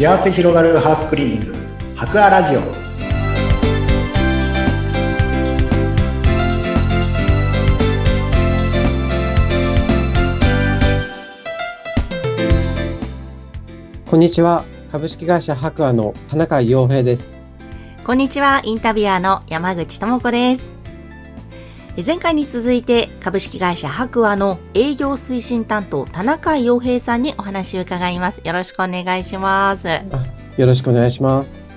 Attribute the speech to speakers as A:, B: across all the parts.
A: 幸せ広がるハウスクリーニング。博アラジオ。
B: こんにちは。株式会社博アの田中洋平です。
C: こんにちは、インタビュアーの山口智子です。え前回に続いて株式会社白亜の営業推進担当田中洋平さんにお話を伺います。よろしくお願いします。
B: よろしくお願いします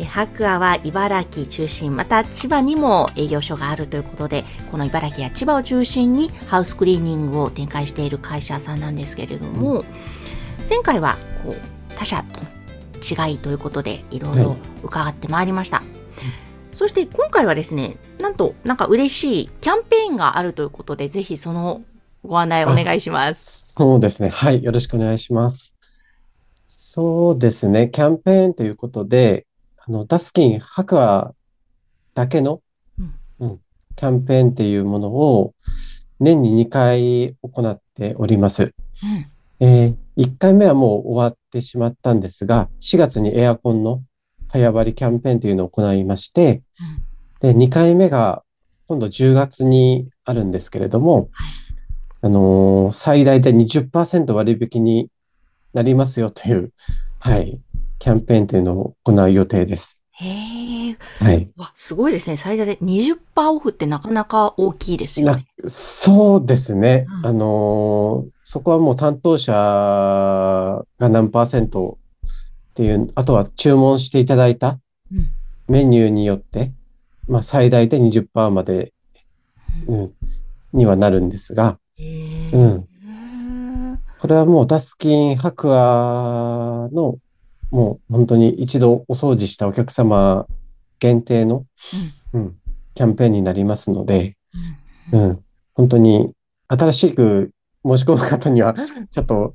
C: え白亜は茨城中心、また千葉にも営業所があるということで、この茨城や千葉を中心にハウスクリーニングを展開している会社さんなんですけれども、前回はこう他社との違いということでいろいろ伺ってまいりました。そして今回はですね、なんとなんか嬉しいキャンペーンがあるということで、ぜひそのご案内お願いします。
B: そうですね。はい。よろしくお願いします。そうですね。キャンペーンということであのダスキン博アだけの、
C: うん。
B: うん。キャンペーンっていうものを年に2回行っております。
C: うん。
B: え1回目はもう終わってしまったんですが、4月にエアコンの早割りキャンペーンというのを行いまして、で、2回目が今度10月にあるんですけれども、あのー最大で20%割引になりますよという、はい、キャンペーンというのを行う予定です。
C: へえ、
B: はい。
C: わすごいですね。最大で20%オフってなかなか大きいですよ
B: な
C: ね。
B: そうですね。
C: うん
B: あのーそこはもう担当者が何パーセントっていう、あとは注文していただいた
C: うん。
B: メニューによって、まあ最大で20%まで、うん、にはなるんですが、うん。これはもうダスキン白亜のもう本当に一度お掃除したお客様限定の、うん、キャンペーンになりますので、
C: うん。
B: うん、本当に新しく申し込む方にはちょっと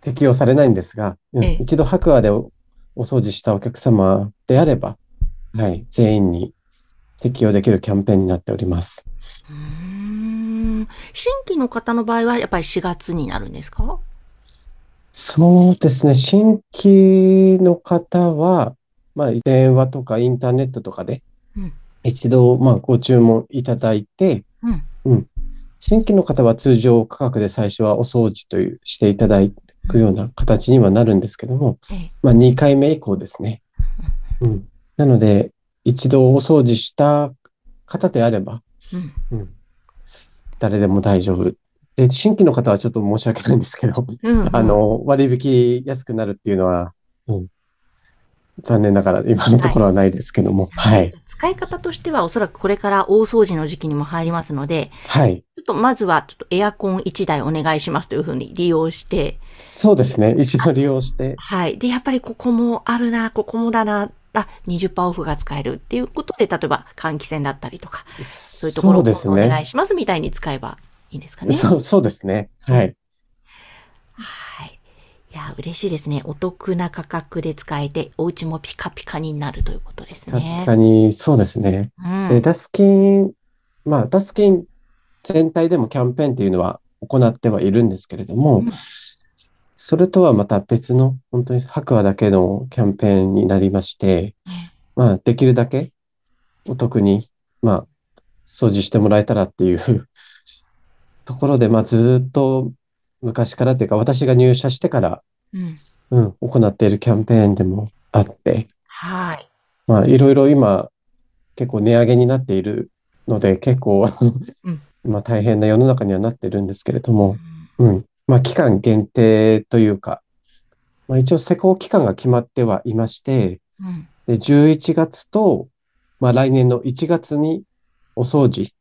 B: 適用されないんですが、うん
C: ええ。
B: 一度白亜でおお掃除したお客様であれば、はい、全員に適用できるキャンペーンになっております。
C: うーん。新規の方の場合はやっぱり4月になるんですか？
B: そうですね。新規の方は、まあ、電話とかインターネットとかで
C: うん。
B: 一度、まあ、ご注文いただいて、
C: うん。
B: 新規の方は通常価格で最初はお掃除というしていただくような形にはなるんですけども、
C: ええ
B: まあ、2回目以降ですね。うん。なので、一度お掃除した方であれば、
C: うん
B: うん。誰でも大丈夫。で、新規の方はちょっと申し訳ないんですけど、
C: うんうん
B: あの、割引安くなるっていうのは、うん。残念ながら今のところはないですけども、はい。
C: 使い方としてはおそらくこれから大掃除の時期にも入りますので、
B: はい。
C: ちょっとまずはちょっとエアコン1台お願いしますというふうに利用して、
B: そうですね。一度利用して、
C: はい。で、やっぱりここもあるな、ここもだな、あ、20%オフが使えるっていうことで、例えば換気扇だったりとか、そういうところをお願
B: ね。
C: いしますみたいに使えばいいんですかね。
B: そう、そうですね。はい。
C: はい。いや、嬉しいですね。お得な価格で使えて、お家もピカピカになるということです
B: 確
C: ね。
B: かに、そうですね。
C: うん。
B: で、ダスキン、まあ、ダスキン全体でもキャンペーンっていうのは行ってはいるんですけれども
C: うん、
B: それとはまた別の、本当に白亜だけのキャンペーンになりまして、まあ、できるだけお得に、まあ、掃除してもらえたらっていう ところで、まあ、ずっと昔からっていうか、私が入社してから、
C: うん。
B: うん、行っているキャンペーンでもあって、
C: はい。
B: まあ、いろいろ今、結構値上げになっているので、結構
C: うん、
B: まあ、大変な世の中にはなってるんですけれど
C: う
B: も、
C: ん
B: うん。まあ、期間限定というか、まあ、一応施工期間が決まってはいまして、
C: うん。
B: で、11月と、まあ、来年の1月にお掃除、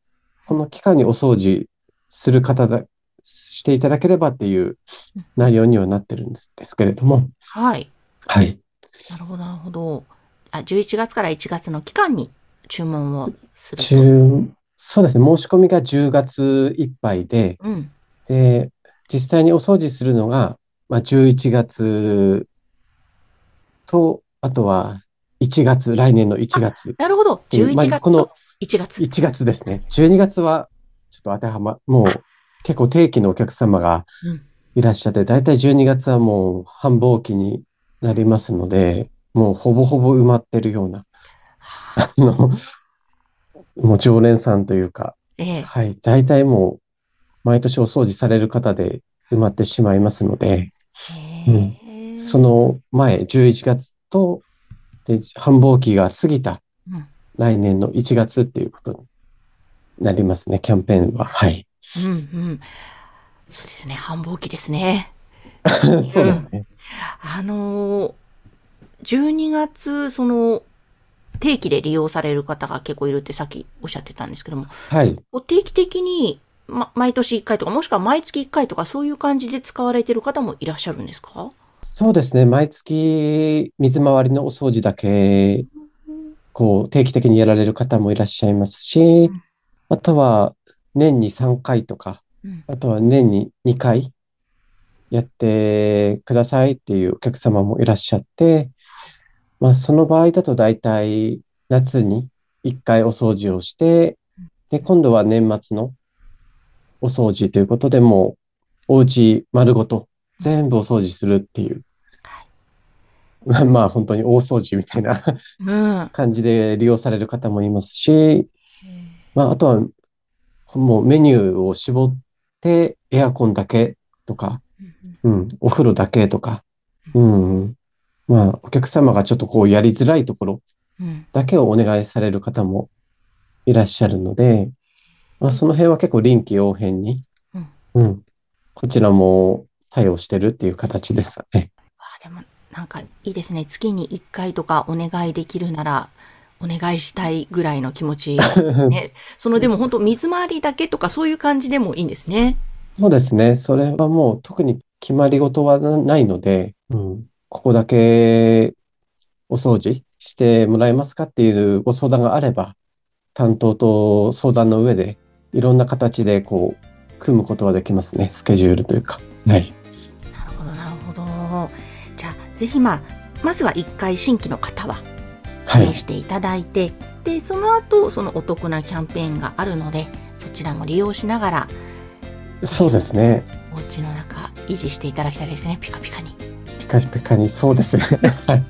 B: この期間にお掃除する方だ、していただければっていう内容にはなってるんですですけれども、
C: はい。
B: はい。
C: なるほど、なるほど。あ、11月から1月の期間に注文をする
B: そうですね、申し込みが10月いっぱいで、
C: うん。
B: で、実際にお掃除するのが、まあ、11月と、あとは1月、来年の1月。
C: なるほど。
B: ていうまあ
C: 11月
B: この
C: と1月。
B: 1月ですね。12月はちょっと当てはま、もう結構定期のお客様が
C: うん
B: いらっしゃって、だいたい12月はもう繁忙期になりますので、もうほぼほぼ埋まってるような、あの、もう常連さんというか、
C: ええ。
B: はい、大体もう毎年お掃除される方で埋まってしまいますので、
C: へえ
B: そ、の前、11月と、で、繁忙期が過ぎた
C: うん
B: 来年の1月っていうことになりますね、キャンペーンは。はい。
C: うんうん。そうですね。繁忙期ですね。
B: そうですね。
C: あのー、12月、その、定期で利用される方が結構いるってさっきおっしゃってたんですけども、
B: はい。
C: こう定期的に、ま、毎年1回とか、もしくは毎月1回とか、そういう感じで使われてる方もいらっしゃるんですか？
B: そうですね。毎月水回りのお掃除だけ、こう、定期的にやられる方もいらっしゃいますし
C: ん、
B: あとは年に3回とか、
C: うん。
B: あとは年に2回やってくださいっていうお客様もいらっしゃって、まあその場合だと大体夏に1回お掃除をして、で、今度は年末のお掃除ということでもうお家丸ごと全部お掃除するっていう、まあまあ本当に大掃除みたいな
C: うん。
B: 感じで利用される方もいますし、まあ、あとは、もうメニューを絞って、エアコンだけとか、うん、お風呂だけとか、うん、まあ、お客様がちょっとこうやりづらいところ
C: うん。
B: だけをお願いされる方もいらっしゃるので、まあ、その辺は結構臨機応変に、
C: うん
B: うん、こちらも対応してるっていう形ですね。
C: あでも、なんかいいですね。月に1回とかお願いできるなら、お願いしたいぐらいの気持ち。ね、そのでも本当水回りだけとかそういう感じでもいいんですね。
B: そうですね。それはもう特に決まり事はなないので、うん、ここだけお掃除してもらえますかっていうご相談があれば、担当と相談の上で、いろんな形でこう、組むことはできますね。スケジュールというか。はい。
C: なるほど、なるほど。じゃあ、ぜひまあ、まずは1回新規の方は
B: はい
C: 試。していただいて、で、その後、そのお得なキャンペーンがあるので、そちらも利用しながら、
B: そうですね。
C: お家の中維持していただきたいですね。ピカピカに。
B: ピカピカにそうですね。はい。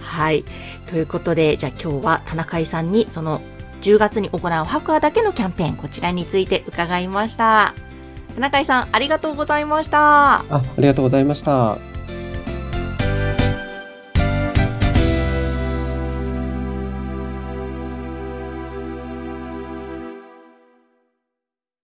C: はい。ということで、じゃあ今日は田中井さんにその10月に行う白亜だけのキャンペーン、こちらについて伺いました。田中井さん、ありがとうございました。
B: あ、ありがとうございました。